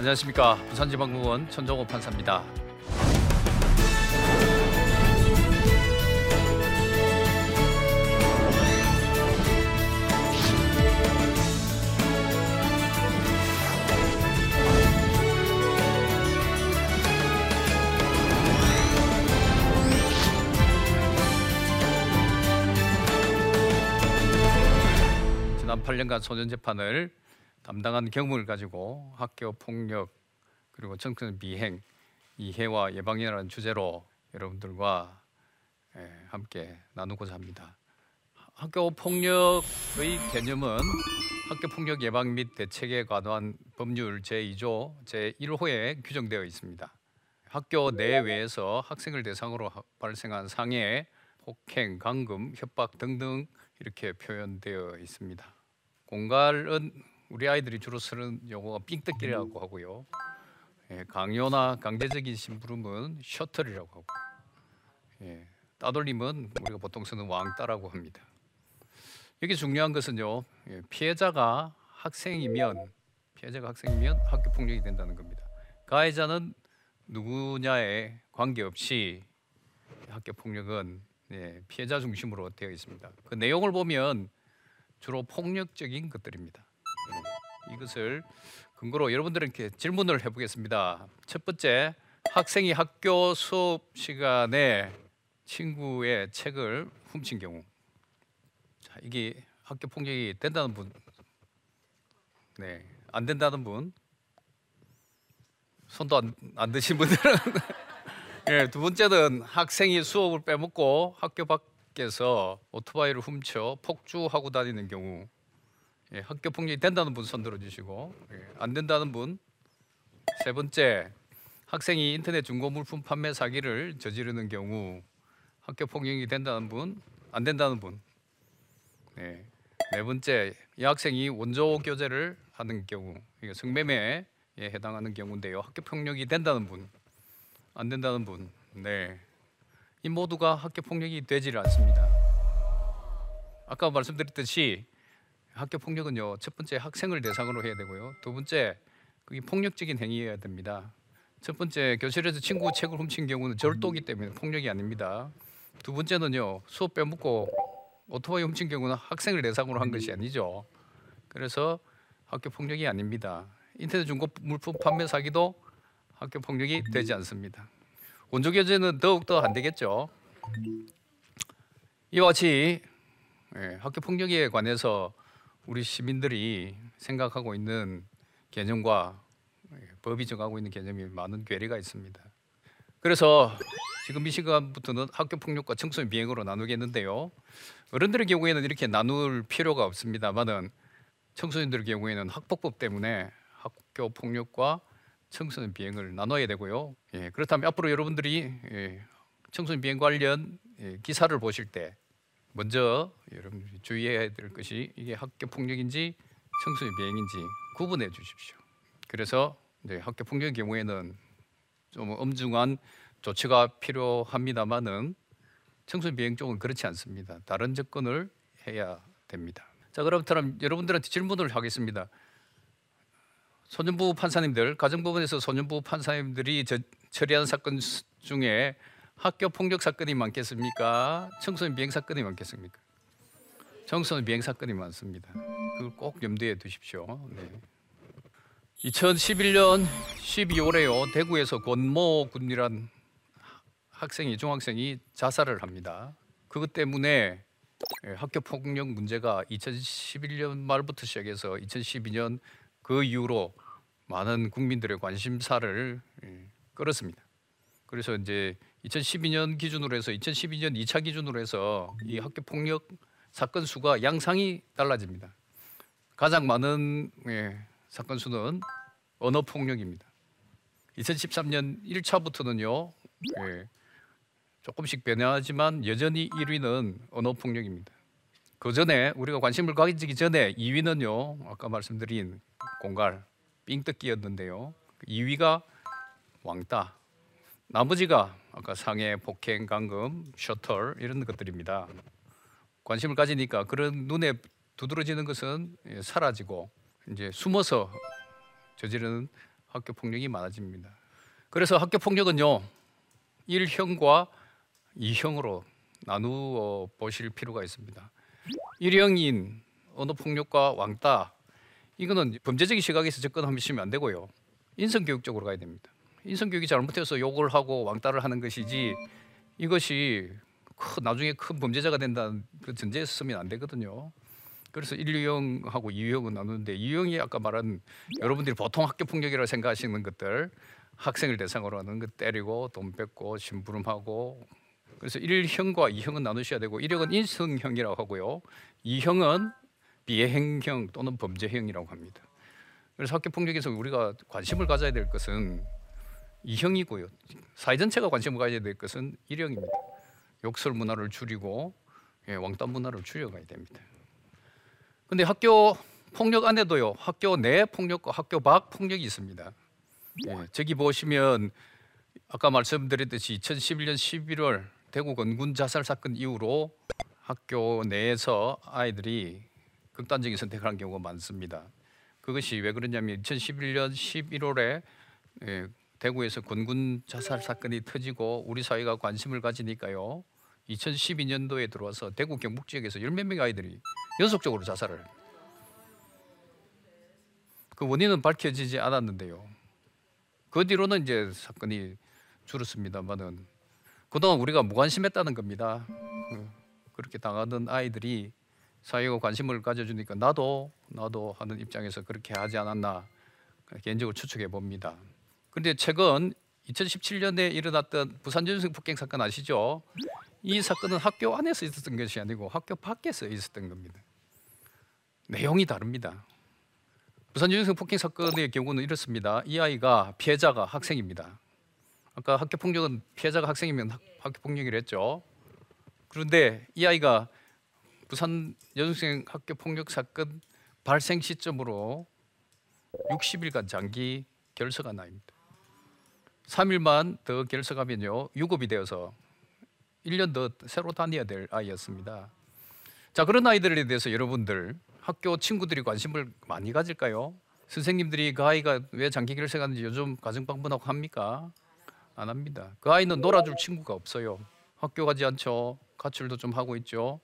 안녕하십니까 부산지방법원 천정호 판사입니다. 지난 8년간 소년 재판을 담당한 경험을 가지고 학교 폭력 그리고 청소년 비행 이해와 예방이라는 주제로 여러분들과 예, 함께 나누고자 합니다. 학교 폭력의 개념은 학교 폭력 예방 및 대책에 관한 법률 제2조 제1호에 규정되어 있습니다. 학교 내외에서 학생을 대상으로 하- 발생한 상해, 폭행, 강금, 협박 등등 이렇게 표현되어 있습니다. 공갈은 우리 아이들이 주로 쓰는 용어가 삥뜯기라고 하고요. 예, 강요나 강제적인 심부름은 셔틀이라고 하고, 예, 따돌림은 우리가 보통 쓰는 왕따라고 합니다. 여기 중요한 것은요, 예, 피해자가 학생이면 피해자가 학생이면 학교 폭력이 된다는 겁니다. 가해자는 누구냐에 관계없이 학교 폭력은 예, 피해자 중심으로 되어 있습니다. 그 내용을 보면 주로 폭력적인 것들입니다. 예, 이것을 근거로 여러분들에게 질문을 해보겠습니다. 첫 번째, 학생이 학교 수업 시간에 친구의 책을 훔친 경우, 자 이게 학교 폭력이 된다는 분, 네, 안 된다는 분, 손도 안, 안 드신 분들은. 예, 두 번째는 학생이 수업을 빼먹고 학교 밖에서 오토바이를 훔쳐 폭주하고 다니는 경우 예, 학교 폭력이 된다는 분 손 들어주시고 예, 안 된다는 분 세 번째 학생이 인터넷 중고 물품 판매 사기를 저지르는 경우 학교 폭력이 된다는 분 안 된다는 분 네. 네 번째 이 학생이 원조 교제를 하는 경우 이게 성매매에 해당하는 경우인데요 학교 폭력이 된다는 분 안 된다는 분, 네, 이 모두가 학교 폭력이 되지를 않습니다. 아까 말씀드렸듯이 학교 폭력은요 첫 번째 학생을 대상으로 해야 되고요, 두 번째 그게 폭력적인 행위여야 됩니다. 첫 번째 교실에서 친구 책을 훔친 경우는 절도기 때문에 폭력이 아닙니다. 두 번째는요 수업 빼먹고 오토바이 훔친 경우는 학생을 대상으로 한 것이 아니죠. 그래서 학교 폭력이 아닙니다. 인터넷 중고 물품 판매 사기도 학교 폭력이 되지 않습니다. 원조 교제는 더욱 더 안 되겠죠. 이와 같이 예, 학교 폭력에 관해서 우리 시민들이 생각하고 있는 개념과 예, 법이 정하고 있는 개념이 많은 괴리가 있습니다. 그래서 지금 이 시간부터는 학교 폭력과 청소년 비행으로 나누겠는데요. 어른들의 경우에는 이렇게 나눌 필요가 없습니다만은 청소년들 경우에는 학폭법 때문에 학교 폭력과 청소년 비행을 나눠야 되고요. 예, 그렇다면 앞으로 여러분들이 예, 청소년 비행 관련 예, 기사를 보실 때 먼저 여러분들이 주의해야 될 것이 이게 학교 폭력인지 청소년 비행인지 구분해 주십시오. 그래서 이제 학교 폭력의 경우에는 좀 엄중한 조치가 필요합니다만은 청소년 비행 쪽은 그렇지 않습니다. 다른 접근을 해야 됩니다. 자, 그렇다면 여러분들한테 질문을 하겠습니다. 소년부 판사님들, 가정법원에서 소년부 판사님들이 저, 처리한 사건 수- 중에 학교 폭력 사건이 많겠습니까? 청소년 비행 사건이 많겠습니까? 청소년 비행 사건이 많습니다. 그걸 꼭 염두에 두십시오. 네. 2011년 12월에요. 대구에서 권모 군이란 학생이 중학생이 자살을 합니다. 그것 때문에 예, 학교 폭력 문제가 2011년 말부터 시작해서 2012년 그 이후로 많은 국민들의 관심사를 예, 끌었습니다. 그래서 이제 2012년 기준으로 해서 2012년 2차 기준으로 해서 이 학교 폭력 사건 수가 양상이 달라집니다. 가장 많은 예, 사건 수는 언어 폭력입니다. 2013년 1차부터는요. 예, 조금씩 변화하지만 여전히 1위는 언어 폭력입니다. 그 전에 우리가 관심을 가지기 전에 2위는요. 아까 말씀드린 공갈, 삥뜯기였는데요. 2위가 왕따, 나머지가 아까 상해, 폭행, 강금, 셔틀 이런 것들입니다. 관심을 가지니까 그런 눈에 두드러지는 것은 예, 사라지고 이제 숨어서 저지르는 학교 폭력이 많아집니다. 그래서 학교 폭력은요 1형과 2형으로 나누어 보실 필요가 있습니다. 1형인 언어 폭력과 왕따 이거는 범죄적인 시각에서 접근하시면 안 되고요. 인성 교육적으로 가야 됩니다. 인성 교육이 잘못해서 욕을 하고 왕따를 하는 것이지 이것이 큰, 나중에 큰 범죄자가 된다는 그 전제에서 쓰면 안 되거든요. 그래서 1, 2형하고 2형은 나누는데 2형이 아까 말한 여러분들이 보통 학교 폭력이라고 생각하시는 것들 학생을 대상으로 하는 것 때리고 돈 뺏고 심부름하고 그래서 1형과 2형은 나누셔야 되고 1형은 인성형이라고 하고요. 2형은 비행형 또는 범죄형이라고 합니다. 그래서 학교 폭력에서 우리가 관심을 가져야 될 것은 2형이고요. 사회 전체가 관심을 가져야 될 것은 1형입니다. 욕설 문화를 줄이고 예, 왕따 문화를 줄여가야 됩니다. 근데 학교 폭력 안에도요. 학교 내 폭력과 학교 밖 폭력이 있습니다. 예, 저기 보시면 아까 말씀드렸듯이 2011년 11월 대구 건군 자살 사건 이후로 학교 내에서 아이들이 극단적인 선택을 한 경우가 많습니다. 그것이 왜 그러냐면 2011년 11월에 예, 대구에서 건군 자살 사건이 터지고 우리 사회가 관심을 가지니까요. 2012년도에 들어와서 대구 경북 지역에서 열몇 명의 아이들이 연속적으로 자살을 그 원인은 밝혀지지 않았는데요. 그 뒤로는 이제 사건이 줄었습니다만은 그동안 우리가 무관심했다는 겁니다. 어, 그렇게 당하던 아이들이 사회가 관심을 가져주니까 나도 나도 하는 입장에서 그렇게 하지 않았나 개인적으로 추측해 봅니다. 그런데 최근 2017년에 일어났던 부산 전생 폭행 사건 아시죠? 이 사건은 학교 안에서 있었던 것이 아니고 학교 밖에서 있었던 겁니다. 내용이 다릅니다. 부산 전생 폭행 사건의 경우는 이렇습니다. 이 아이가 피해자가 학생입니다. 아까 학교 폭력은 피해자가 학생이면 학, 학교 폭력이라 했죠. 그런데 이 아이가 부산 여중생 학교 폭력 사건 발생 시점으로 60일간 장기 결석한 아이입니다. 3일만 더 결석하면요 유급이 되어서 1년 더 새로 다녀야 될 아이였습니다. 자 그런 아이들에 대해서 여러분들 학교 친구들이 관심을 많이 가질까요? 선생님들이 그 아이가 왜 장기 결석하는지 요즘 가정 방문하고 합니까? 안 합니다. 그 아이는 놀아줄 친구가 없어요. 학교 가지 않죠. 가출도 좀 하고 있죠.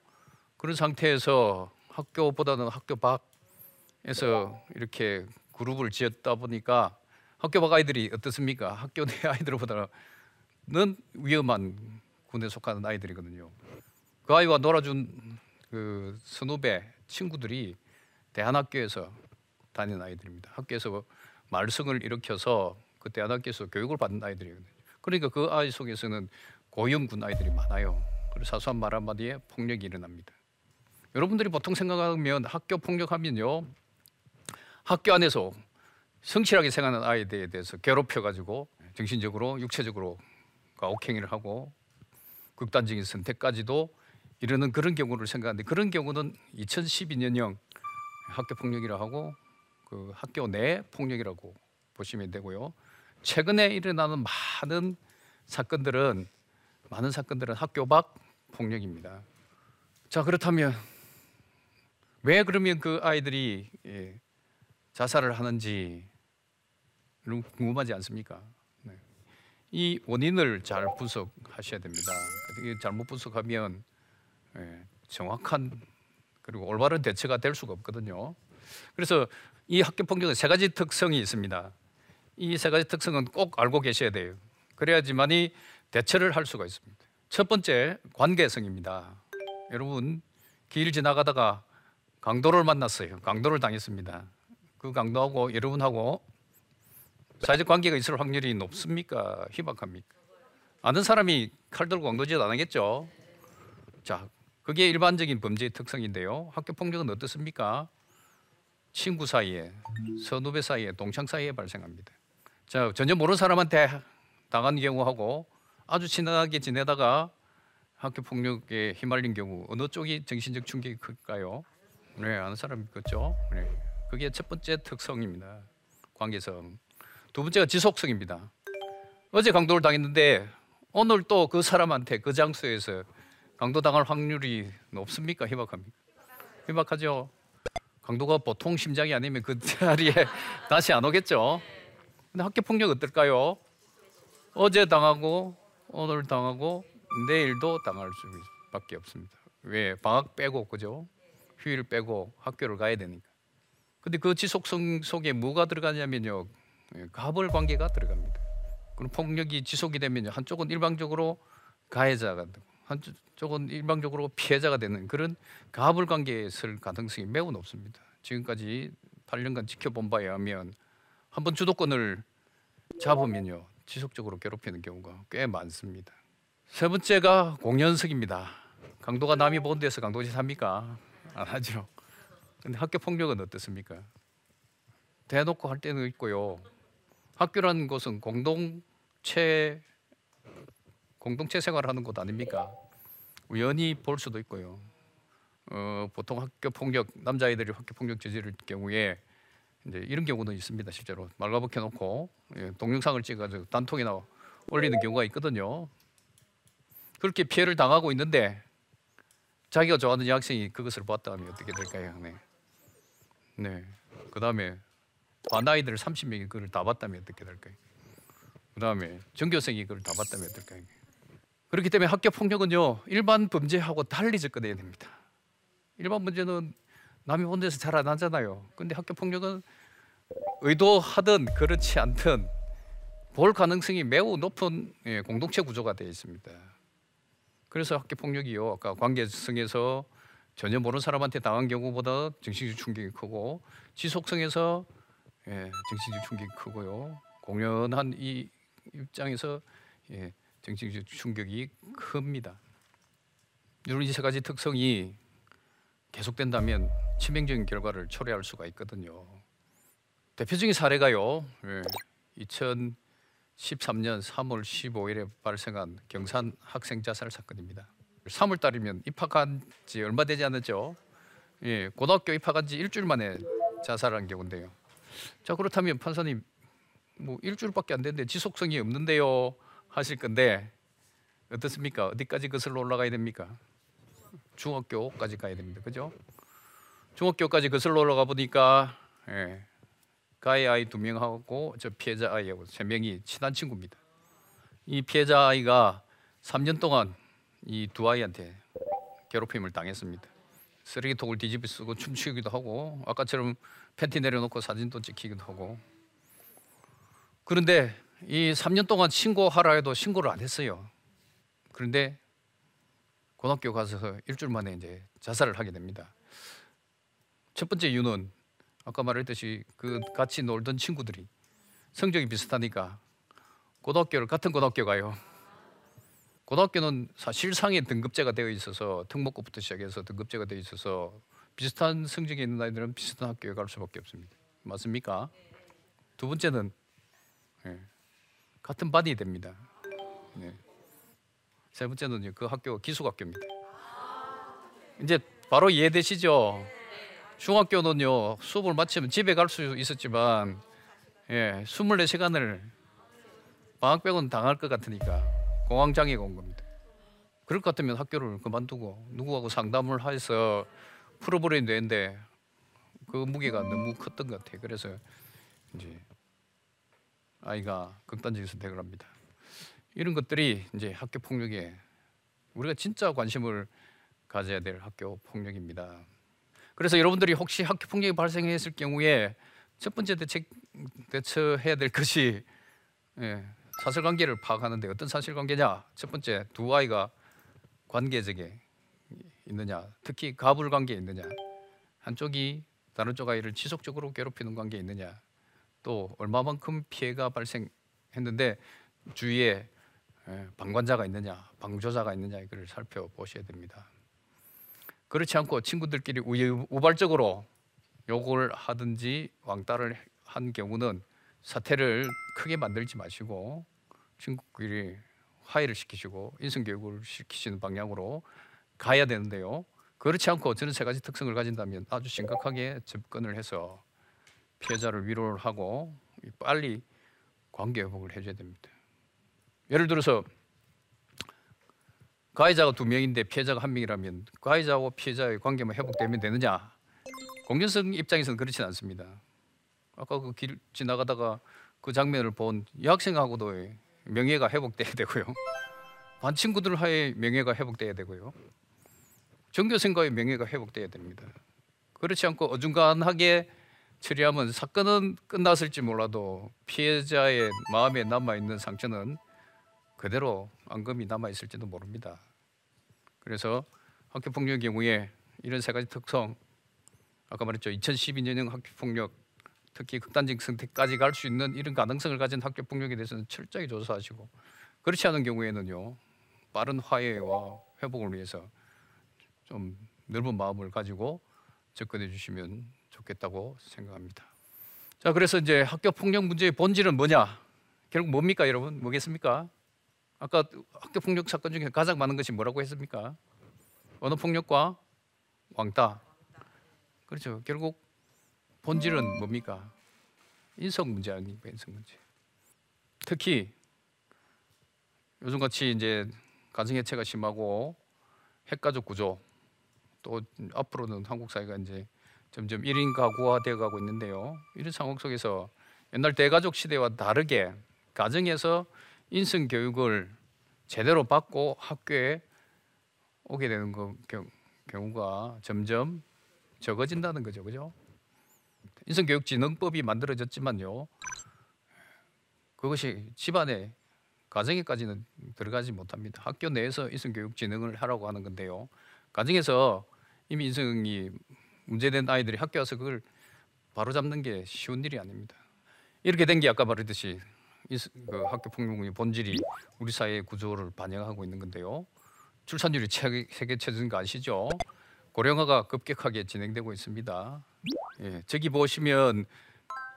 그런 상태에서 학교보다는 학교 밖에서 이렇게 그룹을 지었다 보니까 학교 밖 아이들이 어떻습니까? 학교 내 아이들보다는 위험한 군에 속하는 아이들이거든요. 그 아이와 놀아준 그 선후배 친구들이 대한학교에서 다니는 아이들입니다. 학교에서 말썽을 일으켜서 그 대한학교에서 교육을 받는 아이들이거든요. 그러니까 그 아이 속에서는 고위험군 아이들이 많아요. 그리고 사소한 말 한마디에 폭력이 일어납니다. 여러분들이 보통 생각하면 학교 폭력하면요. 학교 안에서 성실하게 생각하는 아이들에 대해서 괴롭혀 가지고 정신적으로 육체적으로 가혹행위를 하고 극단적인 선택까지도 이르는 그런 경우를 생각하는데 그런 경우는 2012년형 학교 폭력이라 하고 그 학교 내 폭력이라고 보시면 되고요. 최근에 일어나는 많은 사건들은 많은 사건들은 학교 밖 폭력입니다. 자 그렇다면 왜 그러면 그 아이들이 예, 자살을 하는지 궁금하지 않습니까? 네. 이 원인을 잘 분석하셔야 됩니다. 잘못 분석하면 예, 정확한 그리고 올바른 대처가 될 수가 없거든요. 그래서 이 학교 폭력은 세 가지 특성이 있습니다. 이 세 가지 특성은 꼭 알고 계셔야 돼요. 그래야지만이 대처를 할 수가 있습니다. 첫 번째 관계성입니다. 여러분 길 지나가다가 강도를 만났어요. 강도를 당했습니다. 그 강도하고 여러분하고 사회적 관계가 있을 확률이 높습니까? 희박합니까? 아는 사람이 칼 들고 강도짓 안 하겠죠. 자, 그게 일반적인 범죄의 특성인데요. 학교 폭력은 어떻습니까? 친구 사이에, 선후배 사이에, 동창 사이에 발생합니다. 자, 전혀 모르는 사람한테 당한 경우하고 아주 친하게 지내다가 학교 폭력에 휘말린 경우 어느 쪽이 정신적 충격이 클까요? 네, 아는 사람 있겠죠. 네, 그게 첫 번째 특성입니다. 관계성. 두 번째가 지속성입니다. 어제 강도를 당했는데 오늘 또 그 사람한테 그 장소에서 강도 당할 확률이 높습니까? 희박합니까? 희박하죠. 강도가 보통 심장이 아니면 그 자리에 다시 안 오겠죠. 근데 학교 폭력 어떨까요? 어제 당하고 오늘 당하고 내일도 당할 수밖에 없습니다. 왜 방학 빼고 그죠? 휴일 빼고 학교를 가야 되니까. 근데 그 지속성 속에 뭐가 들어가냐면요, 예, 가벌 관계가 들어갑니다. 그럼 폭력이 지속이 되면 한쪽은 일방적으로 가해자가 되고 한쪽은 일방적으로 피해자가 되는 그런 가불 관계에 설 가능성이 매우 높습니다. 지금까지 8년간 지켜본 바에 하면 한 번 주도권을 잡으면요 지속적으로 괴롭히는 경우가 꽤 많습니다. 세 번째가 공연석입니다. 강도가 남이 본 데서 강도짓 합니까? 안 하죠. 근데 학교 폭력은 어떻습니까? 대놓고 할 때는 있고요. 학교라는 곳은 공동체 공동체 생활하는 곳 아닙니까? 우연히 볼 수도 있고요. 어, 보통 학교 폭력 남자아이들이 학교 폭력 저지를 경우에 이제 이런 경우도 있습니다. 실제로 말가벗겨 놓고 예, 동영상을 찍어가지고 단톡이나 올리는 경우가 있거든요. 그렇게 피해를 당하고 있는데 자기가 좋아하는 여학생이 그것을 봤다 하면 어떻게 될까요? 네. 네. 그 다음에 반 아이들 30명이 그걸 다 봤다면 어떻게 될까요? 그 다음에 전교생이 그걸 다 봤다면 어떨까요? 그렇기 때문에 학교 폭력은요 일반 범죄하고 달리 접근해야 됩니다. 일반 범죄는 남이 본 데서 잘 안 하잖아요. 근데 학교 폭력은 의도하든 그렇지 않든 볼 가능성이 매우 높은 예, 공동체 구조가 되어 있습니다. 그래서 학교 폭력이요 아까 관계성에서 전혀 모르는 사람한테 당한 경우보다 정신적 충격이 크고 지속성에서 예, 정신적 충격이 크고요 공연한 이 입장에서 예, 정신적 충격이 큽니다. 이런 이세 가지 특성이 계속된다면 치명적인 결과를 초래할 수가 있거든요. 대표적인 사례가요. 예, 2013년 3월 15일에 발생한 경산 학생 자살 사건입니다. 3월 달이면 입학한 지 얼마 되지 않았죠. 예, 고등학교 입학한 지 일주일 만에 자살한 경우인데요. 자 그렇다면 판사님 뭐 일주일밖에 안 됐는데 지속성이 없는데요 하실 건데 어떻습니까? 어디까지 거슬러 올라가야 됩니까? 중학교까지 가야 됩니다. 그죠? 중학교까지 거슬러 올라가 보니까 예, 가해 아이 두 명하고 저 피해자 아이하고 세 명이 친한 친구입니다. 이 피해자 아이가 3년 동안 이 두 아이한테 괴롭힘을 당했습니다. 쓰레기통을 뒤집어 쓰고 춤추기도 하고 아까처럼 팬티 내려놓고 사진도 찍히기도 하고 그런데 이 3년 동안 신고하라 해도 신고를 안 했어요. 그런데 고등학교 가서 일주일 만에 이제 자살을 하게 됩니다. 첫 번째 이유는 아까 말했듯이 그 같이 놀던 친구들이 성적이 비슷하니까 고등학교를 같은 고등학교 가요. 고등학교는 사실상의 등급제가 되어 있어서 특목고부터 시작해서 등급제가 되어 있어서 비슷한 성적이 있는 아이들은 비슷한 학교에 갈 수밖에 없습니다. 맞습니까? 두 번째는 예, 같은 반이 됩니다. 네. 세 번째는요, 그 학교가 기숙학교입니다. 이제 바로 이해되시죠? 중학교는요, 수업을 마치면 집에 갈 수 있었지만, 예, 24시간을 방학 빼고는 당할 것 같으니까 공황장애가 온 겁니다. 그럴 것 같으면 학교를 그만두고 누구하고 상담을 해서 풀어버려야 되는데 그 무게가 너무 컸던 것 같아요. 그래서 이제 아이가 극단적인 선택을 합니다. 이런 것들이 이제 학교 폭력에 우리가 진짜 관심을 가져야 될 학교 폭력입니다. 그래서 여러분들이 혹시 학교 폭력이 발생했을 경우에 첫 번째 대책 대처해야 될 것이 예, 사실관계를 파악하는데 어떤 사실관계냐? 첫 번째 두 아이가 관계적에 있느냐, 특히 가불 관계에 있느냐, 한쪽이 다른 쪽 아이를 지속적으로 괴롭히는 관계에 있느냐, 또 얼마만큼 피해가 발생했는데 주위에 예, 방관자가 있느냐, 방조자가 있느냐? 이걸 살펴보셔야 됩니다. 그렇지 않고 친구들끼리 우발적으로 욕을 하든지 왕따를 한 경우는 사태를 크게 만들지 마시고 친구끼리 화해를 시키시고 인성 교육을 시키시는 방향으로 가야 되는데요. 그렇지 않고 저는 세 가지 특성을 가진다면 아주 심각하게 접근을 해서 피해자를 위로를 하고 빨리 관계 회복을 해줘야 됩니다. 예를 들어서 가해자가 두 명인데 피해자가 한 명이라면 가해자하고 피해자의 관계만 회복되면 되느냐? 공정성 입장에서는 그렇지 않습니다. 아까 그 길 지나가다가 그 장면을 본 여학생하고도 명예가 회복돼야 되고요. 반 친구들하의 명예가 회복돼야 되고요. 전교생과의 명예가 회복돼야 됩니다. 그렇지 않고 어중간하게 처리하면 사건은 끝났을지 몰라도 피해자의 마음에 남아 있는 상처는 그대로 앙금이 남아 있을지도 모릅니다. 그래서 학교 폭력의 경우에 이런 세 가지 특성 아까 말했죠 2012년형 학교 폭력 특히 극단적 선택까지 갈 수 있는 이런 가능성을 가진 학교 폭력에 대해서는 철저히 조사하시고 그렇지 않은 경우에는요 빠른 화해와 회복을 위해서 좀 넓은 마음을 가지고 접근해 주시면 좋겠다고 생각합니다. 자 그래서 이제 학교 폭력 문제의 본질은 뭐냐? 결국 뭡니까 여러분? 뭐겠습니까? 아까 학교 폭력 사건 중에 가장 많은 것이 뭐라고 했습니까? 언어 폭력과 왕따. 그렇죠. 결국 본질은 뭡니까? 인성 문제 아닙니까? 인성 문제. 특히 요즘 같이 이제 가정 해체가 심하고 핵가족 구조 또 앞으로는 한국 사회가 이제 점점 1인 가구화 되어 가고 있는데요. 이런 상황 속에서 옛날 대가족 시대와 다르게 가정에서 인성 교육을 제대로 받고 학교에 오게 되는 거, 경, 경우가 점점 적어진다는 거죠. 그죠? 인성교육진흥법이 만들어졌지만요. 그것이 집안에 가정에까지는 들어가지 못합니다. 학교 내에서 인성교육진흥을 하라고 하는 건데요. 가정에서 이미 인성이 문제된 아이들이 학교 와서 그걸 바로 잡는 게 쉬운 일이 아닙니다. 이렇게 된 게 아까 말했듯이 이- 그 학교 폭력의 본질이 우리 사회의 구조를 반영하고 있는 건데요. 출산율이 체- 세계 최저인 거 아시죠? 고령화가 급격하게 진행되고 있습니다. 예, 저기 보시면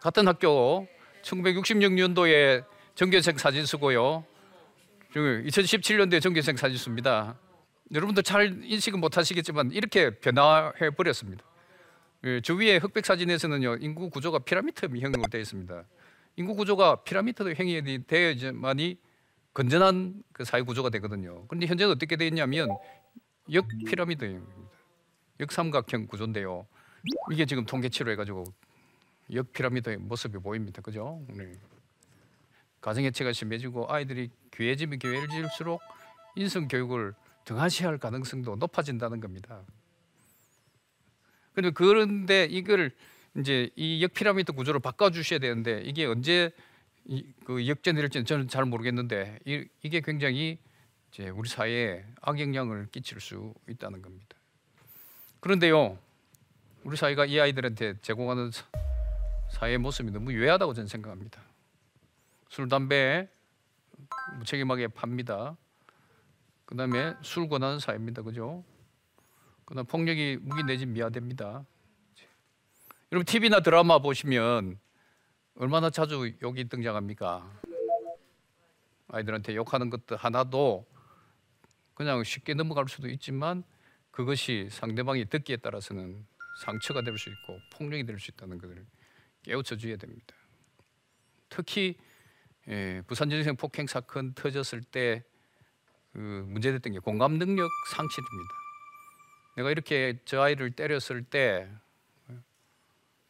같은 학교 1966년도에 전교생 사진 쓰고요. 2017년도에 전교생 사진 씁니다. 여러분들 잘 인식은 못 하시겠지만 이렇게 변화해 버렸습니다. 예, 저 위에 흑백 사진에서는요 인구 구조가 피라미드 형으로 되어 있습니다. 인구 구조가 피라미드 형이 되어야만이 건전한 그 사회 구조가 되거든요. 그런데 현재는 어떻게 되어 있냐면 역 피라미드입니다. 역삼각형 구조인데요. 이게 지금 통계치로 해가지고 역 피라미드의 모습이 보입니다. 그죠? 네. 가정 해체가 심해지고 아이들이 귀해지면 귀해질수록 인성 교육을 등하시할 가능성도 높아진다는 겁니다. 그런데 그런데 이걸 이제 이 역 피라미드 구조를 바꿔 주셔야 되는데 이게 언제 이, 그 역전될지는 저는 잘 모르겠는데 이, 이게 굉장히 이제 우리 사회에 악영향을 끼칠 수 있다는 겁니다. 그런데요, 우리 사회가 이 아이들한테 제공하는 사- 사회 모습이 너무 유해하다고 저는 생각합니다. 술, 담배 무책임하게 팝니다. 그 다음에 술 권하는 사회입니다, 그죠? 그 다음 폭력이 무기 내진 미화됩니다. 여러분 TV나 드라마 보시면 얼마나 자주 욕이 등장합니까? 아이들한테 욕하는 것도 하나도 그냥 쉽게 넘어갈 수도 있지만 그것이 상대방이 듣기에 따라서는 상처가 될 수 있고 폭력이 될 수 있다는 것을 깨우쳐 줘야 됩니다. 특히 예, 부산 전생 폭행 사건 터졌을 때 그 문제됐던 게 공감 능력 상실입니다. 내가 이렇게 저 아이를 때렸을 때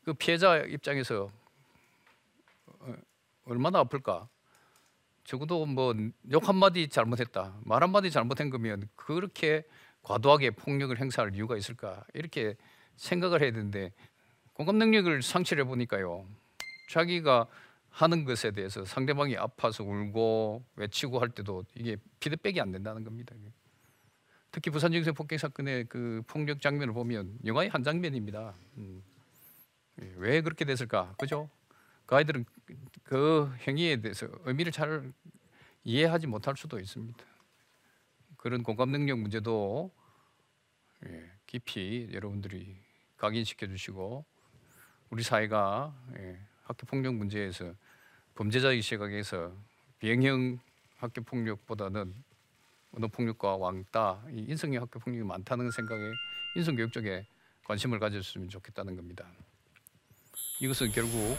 그 피해자 입장에서 어, 얼마나 아플까? 적어도 뭐 욕 한마디 잘못했다, 말 한마디 잘못한 거면 그렇게 과도하게 폭력을 행사할 이유가 있을까? 이렇게 생각을 해야 되는데 공감 능력을 상실해 보니까요. 자기가 하는 것에 대해서 상대방이 아파서 울고 외치고 할 때도 이게 피드백이 안 된다는 겁니다. 특히 부산 중생 폭행 사건의 그 폭력 장면을 보면 영화의 한 장면입니다. 음. 예, 왜 그렇게 됐을까? 그죠? 그 아이들은 그 행위에 대해서 의미를 잘 이해하지 못할 수도 있습니다. 그런 공감 능력 문제도 예, 깊이 여러분들이 각인시켜 주시고 우리 사회가 예, 학교 폭력 문제에서 범죄자의 시각에서 비행형 학교 폭력보다는 언어 폭력과 왕따, 이 인성의 학교 폭력이 많다는 생각에 인성 교육 쪽에 관심을 가졌으면 좋겠다는 겁니다. 이것은 결국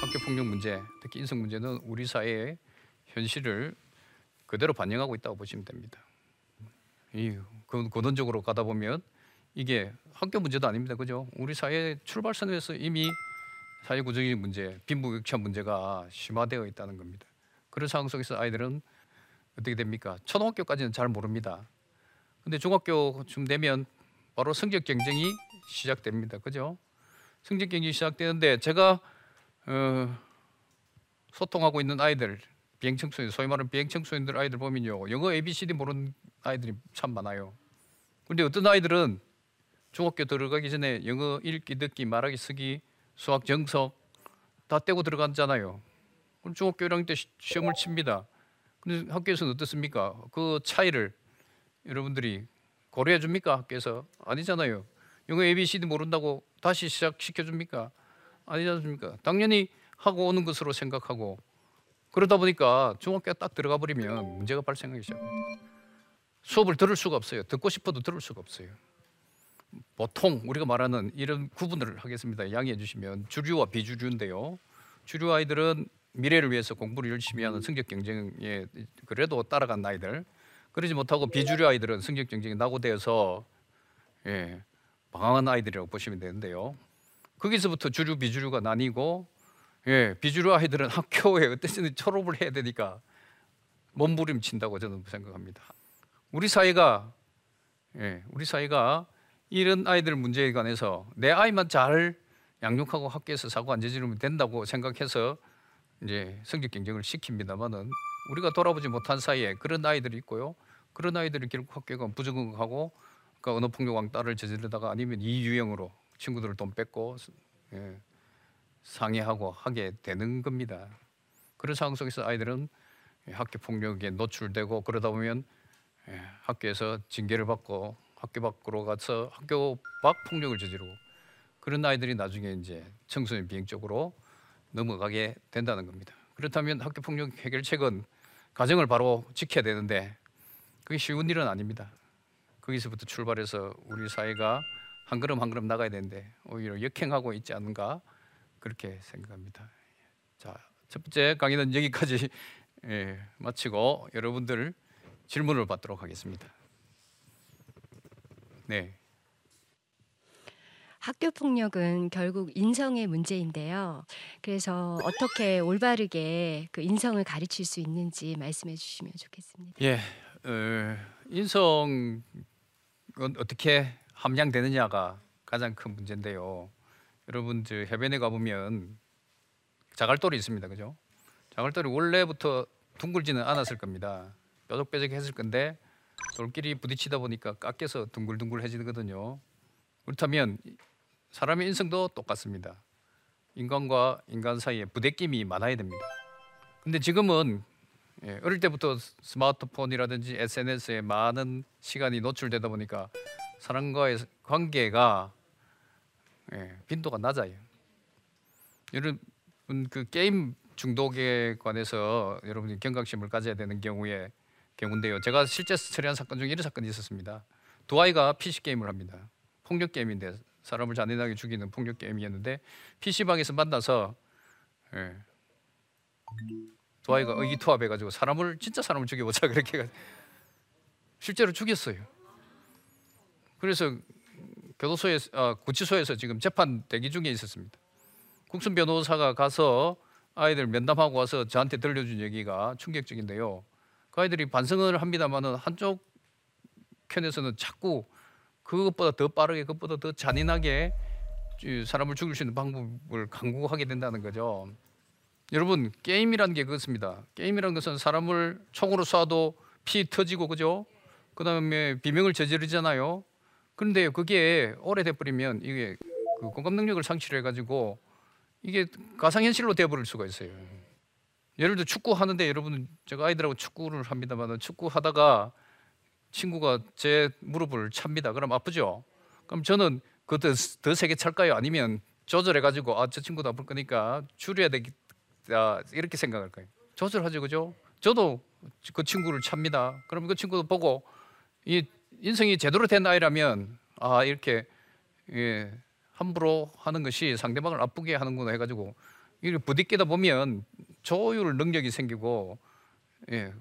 학교 폭력 문제, 특히 인성 문제는 우리 사회의 현실을 그대로 반영하고 있다고 보시면 됩니다. 이 그- 근원적으로 가다 보면 이게 학교 문제도 아닙니다, 그죠? 우리 사회 출발선에서 이미 사회 구조적인 문제, 빈부격차 문제가 심화되어 있다는 겁니다. 그런 상황 속에서 아이들은 어떻게 됩니까? 초등학교까지는 잘 모릅니다. 근데 중학교쯤 되면 바로 성적 경쟁이 시작됩니다. 그죠? 성적 경쟁이 시작되는데 제가 어, 소통하고 있는 아이들 비행 청소년 소위 말하는 비행 청소년들 아이들 보면요 영어 ABCD 모르는 아이들이 참 많아요. 근데 어떤 아이들은 중학교 들어가기 전에 영어 읽기, 듣기, 말하기, 쓰기, 수학, 정석 다 떼고 들어갔잖아요. 그럼 중학교 1학년 때 시- 시험을 칩니다. 근데 학교에서는 어떻습니까? 그 차이를 여러분들이 고려해 줍니까? 학교에서 아니잖아요. 영어 ABCD 모른다고 다시 시작시켜 줍니까? 아니지 않습니까? 당연히 하고 오는 것으로 생각하고 그러다 보니까 중학교에 딱 들어가 버리면 문제가 발생하기 시작합니다. 수업을 들을 수가 없어요. 듣고 싶어도 들을 수가 없어요. 보통 우리가 말하는 이런 구분을 하겠습니다. 양해해 주시면 주류와 비주류인데요. 주류 아이들은 미래를 위해서 공부를 열심히 하는 성적 경쟁에 그래도 따라간 아이들. 그러지 못하고 비주류 아이들은 성적 경쟁이 낙오되어서 예, 방황한 아이들이라고 보시면 되는데요. 거기서부터 주류 비주류가 나뉘고 예, 비주류 아이들은 학교에 어쨌든 졸업을 해야 되니까 몸부림친다고 저는 생각합니다. 우리 사회가 예, 우리 사회가 이런 아이들 문제에 관해서 내 아이만 잘 양육하고 학교에서 사고 안 저지르면 된다고 생각해서 이제 성적 경쟁을 시킵니다만은 우리가 돌아보지 못한 사이에 그런 아이들이 있고요. 그런 아이들이 결국 학교가 부적응하고 그러니까 언어 폭력 왕따를 저지르다가 아니면 이 유형으로 친구들 돈 뺏고 예, 상해하고 하게 되는 겁니다. 그런 상황 속에서 아이들은 학교 폭력에 노출되고 그러다 보면 예, 학교에서 징계를 받고 학교 밖으로 가서 학교 밖 폭력을 저지르고 그런 아이들이 나중에 이제 청소년 비행 쪽으로 넘어가게 된다는 겁니다. 그렇다면 학교 폭력 해결책은 가정을 바로 지켜야 되는데 그게 쉬운 일은 아닙니다. 거기서부터 출발해서 우리 사회가 한 걸음 한 걸음 나가야 되는데 오히려 역행하고 있지 않은가 그렇게 생각합니다. 자, 첫 번째 강의는 여기까지 예, 마치고 여러분들 질문을 받도록 하겠습니다. 네. 학교 폭력은 결국 인성의 문제인데요. 그래서 어떻게 올바르게 그 인성을 가르칠 수 있는지 말씀해 주시면 좋겠습니다. 예, 어, 인성은 어떻게 함양되느냐가 가장 큰 문제인데요. 여러분 저 해변에 가보면 자갈돌이 있습니다, 그죠? 자갈돌이 원래부터 둥글지는 않았을 겁니다. 뾰족뾰족했을 건데 돌끼리 부딪히다 보니까 깎여서 둥글둥글해지거든요. 그렇다면 사람의 인성도 똑같습니다. 인간과 인간 사이에 부대낌이 많아야 됩니다. 근데 지금은 예, 어릴 때부터 스마트폰이라든지 SNS에 많은 시간이 노출되다 보니까 사람과의 관계가 예, 빈도가 낮아요. 여러분 그 게임 중독에 관해서 여러분이 경각심을 가져야 되는 경우에 경우인데요. 제가 실제 처리한 사건 중에 이런 사건이 있었습니다. 두 아이가 PC 게임을 합니다. 폭력 게임인데 사람을 잔인하게 죽이는 폭력 게임이었는데 PC 방에서 만나서 예, 두 아이가 의기투합해가지고 사람을 진짜 사람을 죽여보자 그렇게 실제로 죽였어요. 그래서 교도소에 아, 구치소에서 지금 재판 대기 중에 있었습니다. 국선 변호사가 가서 아이들 면담하고 와서 저한테 들려준 얘기가 충격적인데요. 그 아이들이 반성을 합니다만은 한쪽 편에서는 자꾸 그것보다 더 빠르게 그것보다 더 잔인하게 이 사람을 죽일 수 있는 방법을 강구하게 된다는 거죠. 여러분 게임이라는 게 그렇습니다. 게임이라는 것은 사람을 총으로 쏴도 피 터지고 그죠? 그다음에 비명을 저지르잖아요. 그런데 그게 오래돼 버리면 이게 그 공감 능력을 상실해 가지고 이게 가상 현실로 돼 버릴 수가 있어요. 예를 들어 축구 하는데 여러분 제가 아이들하고 축구를 합니다만 축구 하다가 친구가 제 무릎을 찹니다. 그럼 아프죠? 그럼 저는 그더 더 세게 찰까요? 아니면 조절해 가지고 아 저 친구도 아플 거니까 줄여야 되겠다 이렇게 생각할 거예요. 조절하죠, 그죠? 저도 그 친구를 찹니다. 그럼 그 친구도 보고 이 인성이 제대로 된 아이라면 아 이렇게 예, 함부로 하는 것이 상대방을 아프게 하는구나 해가지고 이를 부딪히다 보면 조율 능력이 생기고 예,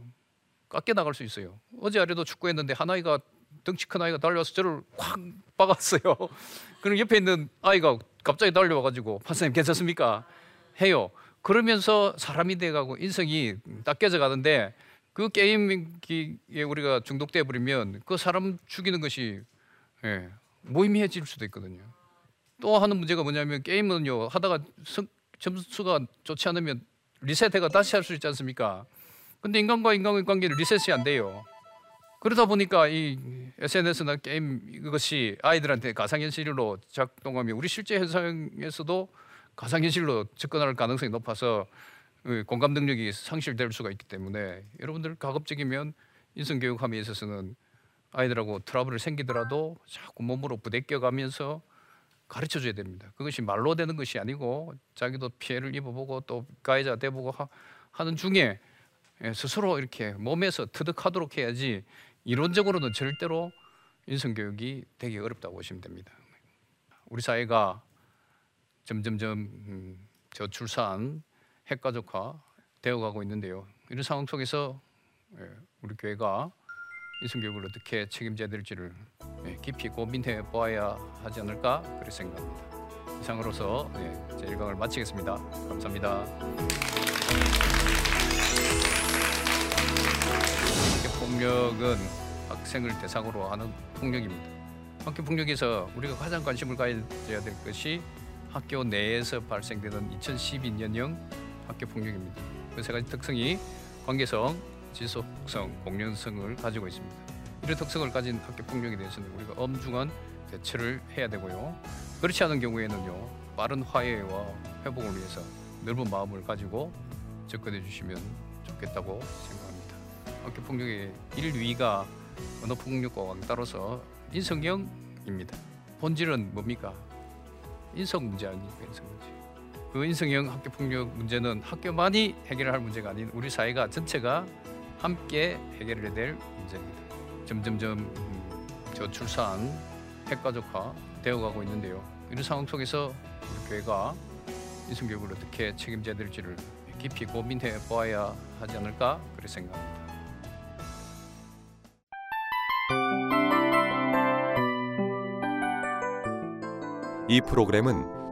깎여 나갈 수 있어요. 어제 아래도 축구했는데 한 아이가 덩치 큰 아이가 달려와서 저를 확 박았어요. 그럼 옆에 있는 아이가 갑자기 달려와가지고 판사님 괜찮습니까? 해요. 그러면서 사람이 돼가고 인성이 딱 깨져가는데 그 게임기에 우리가 중독돼 버리면 그 사람 죽이는 것이 예, 무의미해질 수도 있거든요. 또 하는 문제가 뭐냐면 게임은요 하다가 성- 점수가 좋지 않으면 리셋해가 다시 할 수 있지 않습니까? 근데 인간과 인간의 관계는 리셋이 안 돼요. 그러다 보니까 이 SNS나 게임 이것이 아이들한테 가상현실로 작동하면 우리 실제 현상에서도 가상현실로 접근할 가능성이 높아서 그 공감 능력이 상실될 수가 있기 때문에 여러분들 가급적이면 인성 교육함에 있어서는 아이들하고 트러블이 생기더라도 자꾸 몸으로 부대껴가면서 가르쳐 줘야 됩니다. 그것이 말로 되는 것이 아니고 자기도 피해를 입어보고 또 가해자 돼보고 하, 하는 중에 예, 스스로 이렇게 몸에서 터득하도록 해야지 이론적으로는 절대로 인성 교육이 되기 어렵다고 보시면 됩니다. 우리 사회가 점점점 음, 저출산, 핵가족화 되어가고 있는데요. 이런 상황 속에서 예, 우리 교회가 인성교육을 어떻게 책임져야 될지를 예, 깊이 고민해 보아야 하지 않을까 그렇게 생각합니다. 이상으로서 예, 제 1강을 마치겠습니다. 감사합니다. 폭력은 학생을 대상으로 하는 폭력입니다. 학교 폭력에서 우리가 가장 관심을 가져야 될 것이 학교 내에서 발생되는 2012년형 학교 폭력입니다. 그 세 가지 특성이 관계성, 지속성, 공연성을 가지고 있습니다. 이런 특성을 가진 학교 폭력에 대해서는 우리가 엄중한 대처를 해야 되고요. 그렇지 않은 경우에는요 빠른 화해와 회복을 위해서 넓은 마음을 가지고 접근해 주시면 좋겠다고 생각합니다. 학교 폭력의 1위가 언어 폭력과 왕따로서 인성형입니다. 본질은 뭡니까? 인성 문제 아닙니까? 인성 문제. 그 인성형 학교 폭력 문제는 학교만이 해결할 문제가 아닌 우리 사회가 전체가 함께 해결해야 될 문제입니다. 점점점 음, 저출산, 핵가족화 되어가고 있는데요. 이런 상황 속에서 우리 교회가 인성교육을 어떻게 책임져야 될지를 깊이 고민해 보아야 하지 않을까 그렇게 생각합니다. 이 프로그램은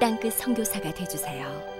땅끝 선교사가 되주세요.